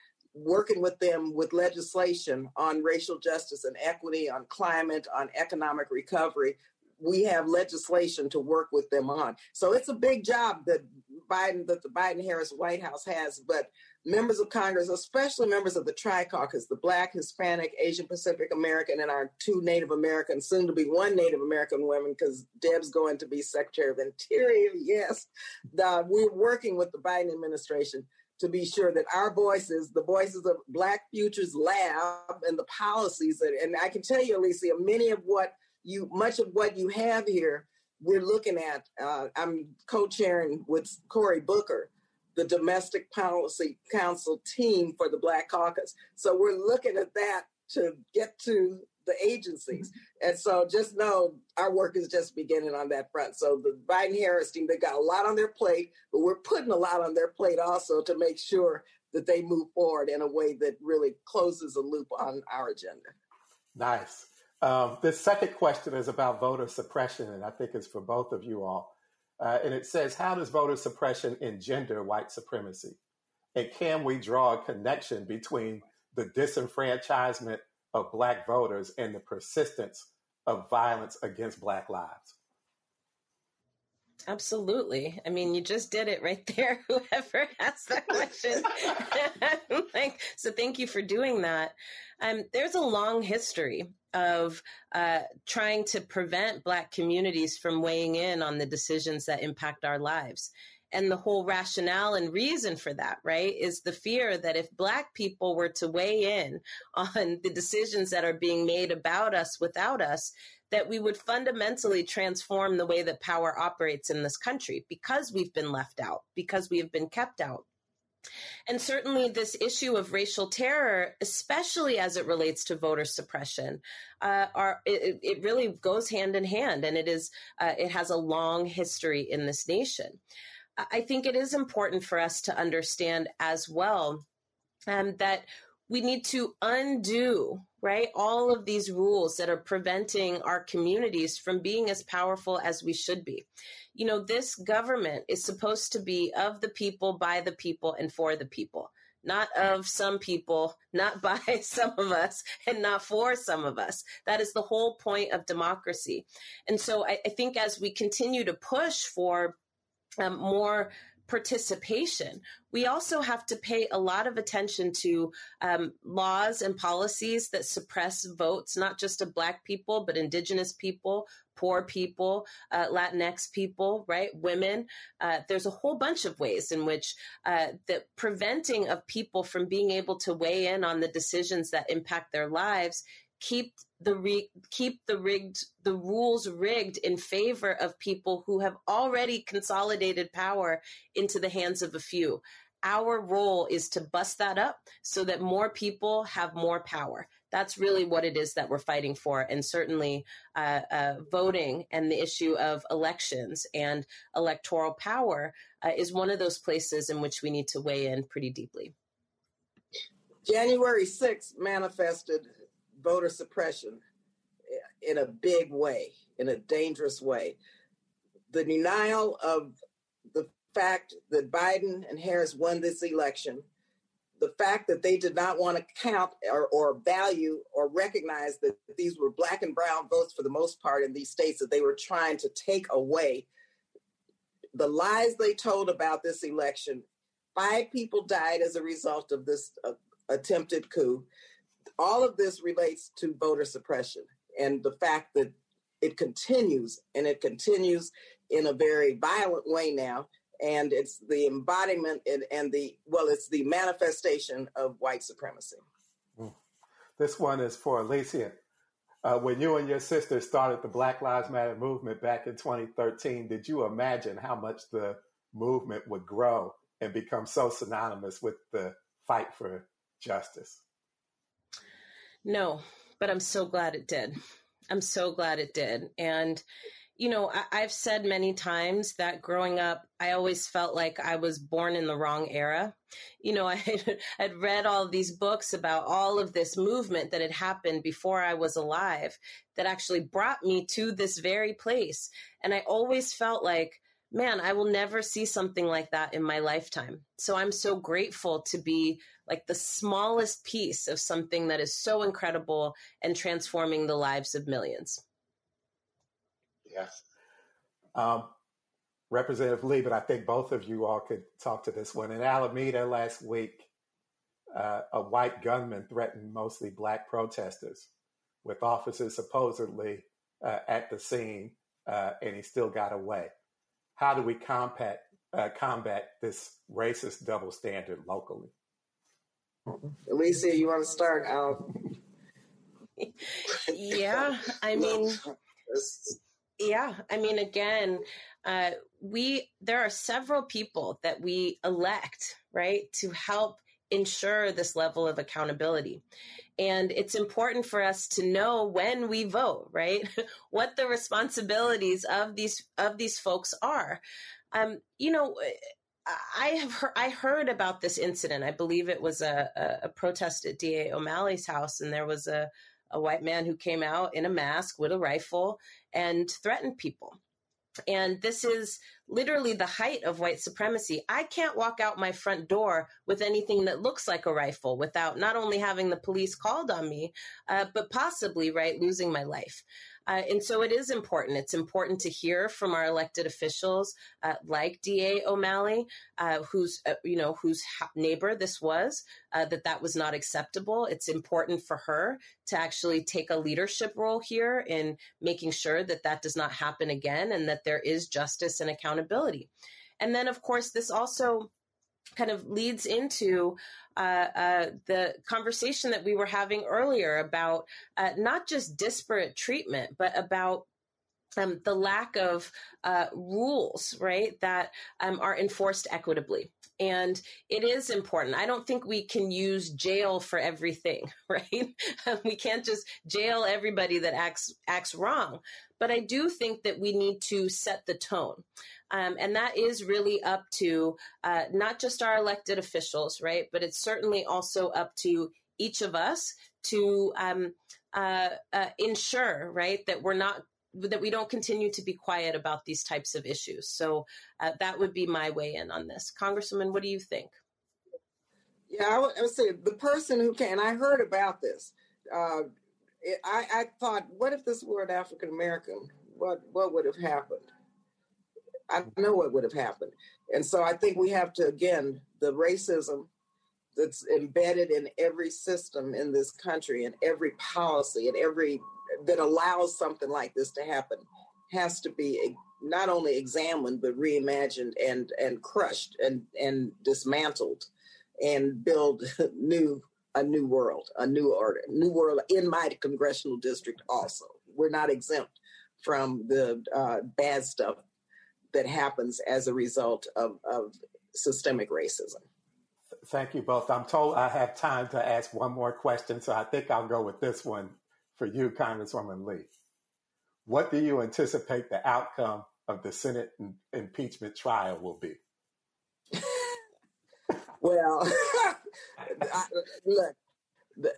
[SPEAKER 4] working with them with legislation on racial justice and equity, on climate, on economic recovery, we have legislation to work with them on. So it's a big job that Biden, that the Biden Harris White House has, but members of Congress, especially members of the Tri Caucus, the Black, Hispanic, Asian Pacific American, and our two Native American, soon to be one Native American woman, because Deb's going to be Secretary of Interior. Yes. The, we're working with the Biden administration to be sure that our voices, the voices of Black Futures Lab and the policies, that, and I can tell you, Alicia, many of what you, much of what you have here we're looking at, uh, I'm co chairing with Cory Booker the Domestic Policy Council team for the Black Caucus. So we're looking at that to get to the agencies. And so just know our work is just beginning on that front. So the Biden Harris team, they got a lot on their plate, but we're putting a lot on their plate also to make sure that they move forward in a way that really closes a loop on our agenda.
[SPEAKER 3] Nice. Um, the second question is about voter suppression, and I think it's for both of you all. Uh, and it says, How does voter suppression engender white supremacy? And can we draw a connection between the disenfranchisement of Black voters and the persistence of violence against Black lives?
[SPEAKER 5] Absolutely. I mean, you just did it right there. Whoever asked that question. like, so thank you for doing that. Um, there's a long history of uh, trying to prevent Black communities from weighing in on the decisions that impact our lives. And the whole rationale and reason for that, right, is the fear that if Black people were to weigh in on the decisions that are being made about us without us, that we would fundamentally transform the way that power operates in this country because we've been left out, because we have been kept out. And certainly, this issue of racial terror, especially as it relates to voter suppression, uh, are it, it, really goes hand in hand, and it is uh, it has a long history in this nation. I think it is important for us to understand as well um, that we need to undo right all of these rules that are preventing our communities from being as powerful as we should be. You know this government is supposed to be of the people by the people and for the people not of some people not by some of us and not for some of us. That is the whole point of democracy. And so i, I think as we continue to push for um, more participation. We also have to pay a lot of attention to um, laws and policies that suppress votes, not just of Black people, but Indigenous people, poor people, uh, Latinx people, right? Women. Uh, there's a whole bunch of ways in which uh, the preventing of people from being able to weigh in on the decisions that impact their lives keep the re- keep the rigged the rules rigged in favor of people who have already consolidated power into the hands of a few. Our role is to bust that up so that more people have more power. That's really what it is that we're fighting for and certainly uh, uh, voting and the issue of elections and electoral power uh, is one of those places in which we need to weigh in pretty deeply.
[SPEAKER 4] January 6th manifested voter suppression in a big way, in a dangerous way. The denial of the fact that Biden and Harris won this election, the fact that they did not want to count or, or value or recognize that these were black and brown votes for the most part in these states that they were trying to take away. The lies they told about this election, five people died as a result of this uh, attempted coup all of this relates to voter suppression and the fact that it continues and it continues in a very violent way now. And it's the embodiment and, and the well it's the manifestation of white supremacy.
[SPEAKER 3] Mm. this one is for alicia. Uh, when you and your sister started the black lives matter movement back in 2013 did you imagine how much the movement would grow and become so synonymous with the fight for justice
[SPEAKER 5] no, but I'm so glad it did. I'm so glad it did. And, you know, I, have said many times that growing up, I always felt like I was born in the wrong era. You know, I had, read all these books about all of this movement that had happened before I was alive that actually brought me to this very place. And I always felt like, man, I will never see something like that in my lifetime. So I'm so grateful to be like the smallest piece of something that is so incredible and transforming the lives of millions.
[SPEAKER 3] Yes. Um, Representative Lee, but I think both of you all could talk to this one. In Alameda last week, uh, a white gunman threatened mostly black protesters with officers supposedly uh, at the scene, uh, and he still got away how do we combat uh, combat this racist double standard locally?
[SPEAKER 4] Alicia, you want to start out?
[SPEAKER 5] yeah, I mean, Yeah, I mean, again, uh, we there are several people that we elect, right, to help ensure this level of accountability. And it's important for us to know when we vote, right? what the responsibilities of these of these folks are. Um, you know, I have heard, I heard about this incident. I believe it was a, a, a protest at DA O'Malley's house, and there was a, a white man who came out in a mask with a rifle and threatened people. And this is literally the height of white supremacy. I can't walk out my front door with anything that looks like a rifle without not only having the police called on me, uh, but possibly, right, losing my life. Uh, and so it is important. It's important to hear from our elected officials, uh, like DA O'Malley, uh, whose uh, you know whose neighbor this was, uh, that that was not acceptable. It's important for her to actually take a leadership role here in making sure that that does not happen again, and that there is justice and accountability. And then, of course, this also kind of leads into uh, uh, the conversation that we were having earlier about uh, not just disparate treatment, but about um, the lack of uh, rules, right, that um, are enforced equitably. And it is important. I don't think we can use jail for everything, right? we can't just jail everybody that acts acts wrong. But I do think that we need to set the tone. Um, and that is really up to uh, not just our elected officials, right? But it's certainly also up to each of us to um, uh, uh, ensure, right, that we're not that we don't continue to be quiet about these types of issues. So uh, that would be my way in on this. Congresswoman, what do you think?
[SPEAKER 4] Yeah, I would, I would say the person who can. I heard about this. Uh, I, I thought, what if this were an African American? What what would have happened? I know what would have happened. And so I think we have to, again, the racism that's embedded in every system in this country and every policy and every that allows something like this to happen has to be not only examined but reimagined and and crushed and and dismantled and build new a new world a new order new world in my congressional district also we're not exempt from the uh, bad stuff that happens as a result of, of systemic racism.
[SPEAKER 3] Thank you both. I'm told I have time to ask one more question, so I think I'll go with this one for you, Congresswoman Lee. What do you anticipate the outcome of the Senate impeachment trial will be?
[SPEAKER 4] well, I, look,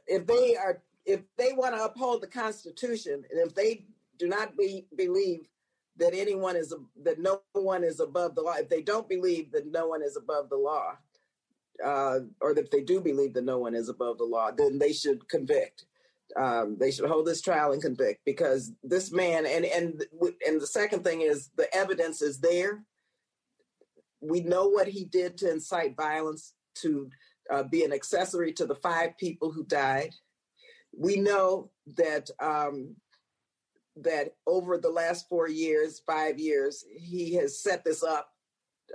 [SPEAKER 4] if they are, if they want to uphold the Constitution, and if they do not be, believe that anyone is that no one is above the law. If they don't believe that no one is above the law, uh, or that they do believe that no one is above the law, then they should convict. Um, they should hold this trial and convict because this man and and and the second thing is the evidence is there. We know what he did to incite violence, to uh, be an accessory to the five people who died. We know that um, that over the last four years, five years, he has set this up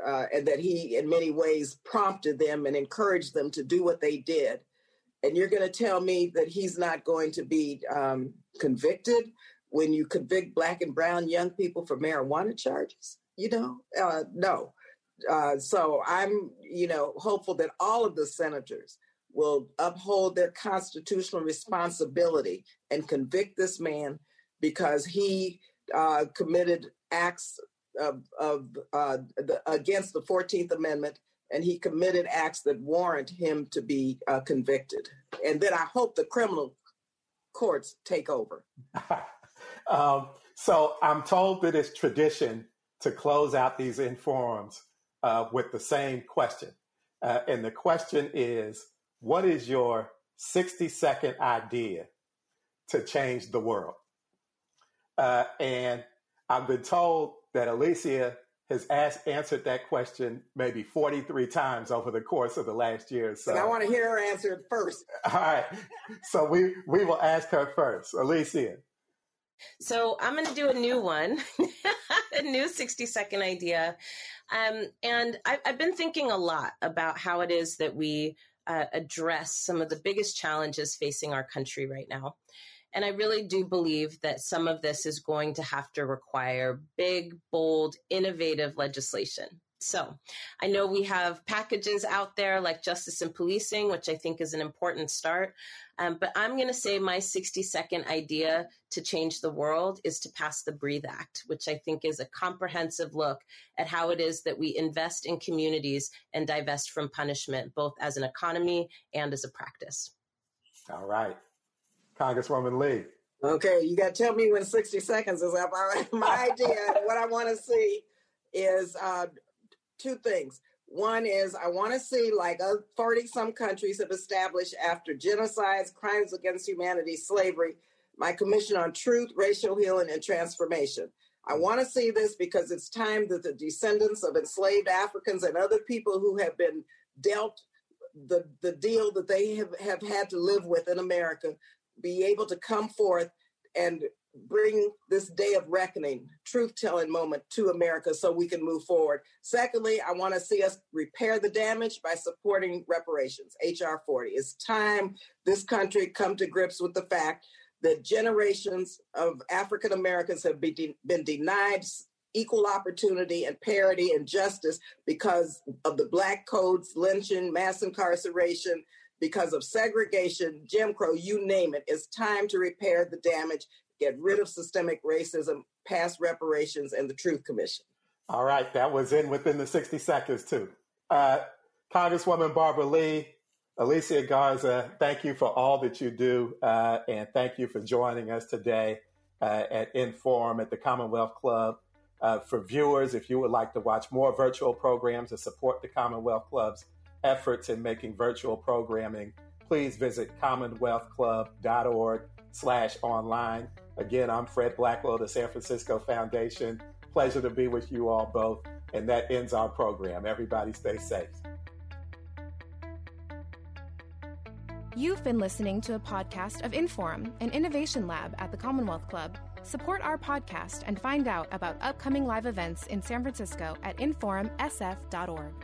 [SPEAKER 4] uh, and that he, in many ways, prompted them and encouraged them to do what they did. And you're going to tell me that he's not going to be um, convicted when you convict black and brown young people for marijuana charges? You know, uh, no. Uh, so I'm, you know, hopeful that all of the senators will uphold their constitutional responsibility and convict this man because he uh, committed acts of, of uh, the, against the 14th Amendment and he committed acts that warrant him to be uh, convicted. And then I hope the criminal courts take over.
[SPEAKER 3] um, so I'm told that it's tradition to close out these inforums uh, with the same question. Uh, and the question is what is your 60 second idea to change the world? Uh, and I've been told that Alicia has asked, answered that question maybe 43 times over the course of the last year. So
[SPEAKER 4] and I want to hear her answer it first.
[SPEAKER 3] All right. So we, we will ask her first. Alicia.
[SPEAKER 5] So I'm going to do a new one, a new 60 second idea. Um, and I, I've been thinking a lot about how it is that we uh, address some of the biggest challenges facing our country right now. And I really do believe that some of this is going to have to require big, bold, innovative legislation. So I know we have packages out there like justice and policing, which I think is an important start. Um, but I'm going to say my 60 second idea to change the world is to pass the Breathe Act, which I think is a comprehensive look at how it is that we invest in communities and divest from punishment, both as an economy and as a practice.
[SPEAKER 3] All right. Congresswoman Lee.
[SPEAKER 4] Okay, you got to tell me when 60 seconds is up. My idea, what I want to see is uh, two things. One is I want to see like 30 some countries have established after genocides, crimes against humanity, slavery, my commission on truth, racial healing, and transformation. I want to see this because it's time that the descendants of enslaved Africans and other people who have been dealt the, the deal that they have, have had to live with in America be able to come forth and bring this day of reckoning, truth telling moment to America so we can move forward. Secondly, I want to see us repair the damage by supporting reparations, HR 40. It's time this country come to grips with the fact that generations of African Americans have been, de- been denied equal opportunity and parity and justice because of the black codes, lynching, mass incarceration, because of segregation, Jim Crow, you name it. It's time to repair the damage, get rid of systemic racism, pass reparations, and the Truth Commission.
[SPEAKER 3] All right, that was in within the 60 seconds, too. Uh, Congresswoman Barbara Lee, Alicia Garza, thank you for all that you do, uh, and thank you for joining us today uh, at Inforum at the Commonwealth Club. Uh, for viewers, if you would like to watch more virtual programs to support the Commonwealth Club's efforts in making virtual programming, please visit commonwealthclub.org slash online. Again, I'm Fred Blackwell, the San Francisco Foundation. Pleasure to be with you all both. And that ends our program. Everybody stay safe.
[SPEAKER 2] You've been listening to a podcast of Inforum, an innovation lab at the Commonwealth Club. Support our podcast and find out about upcoming live events in San Francisco at inforumsf.org.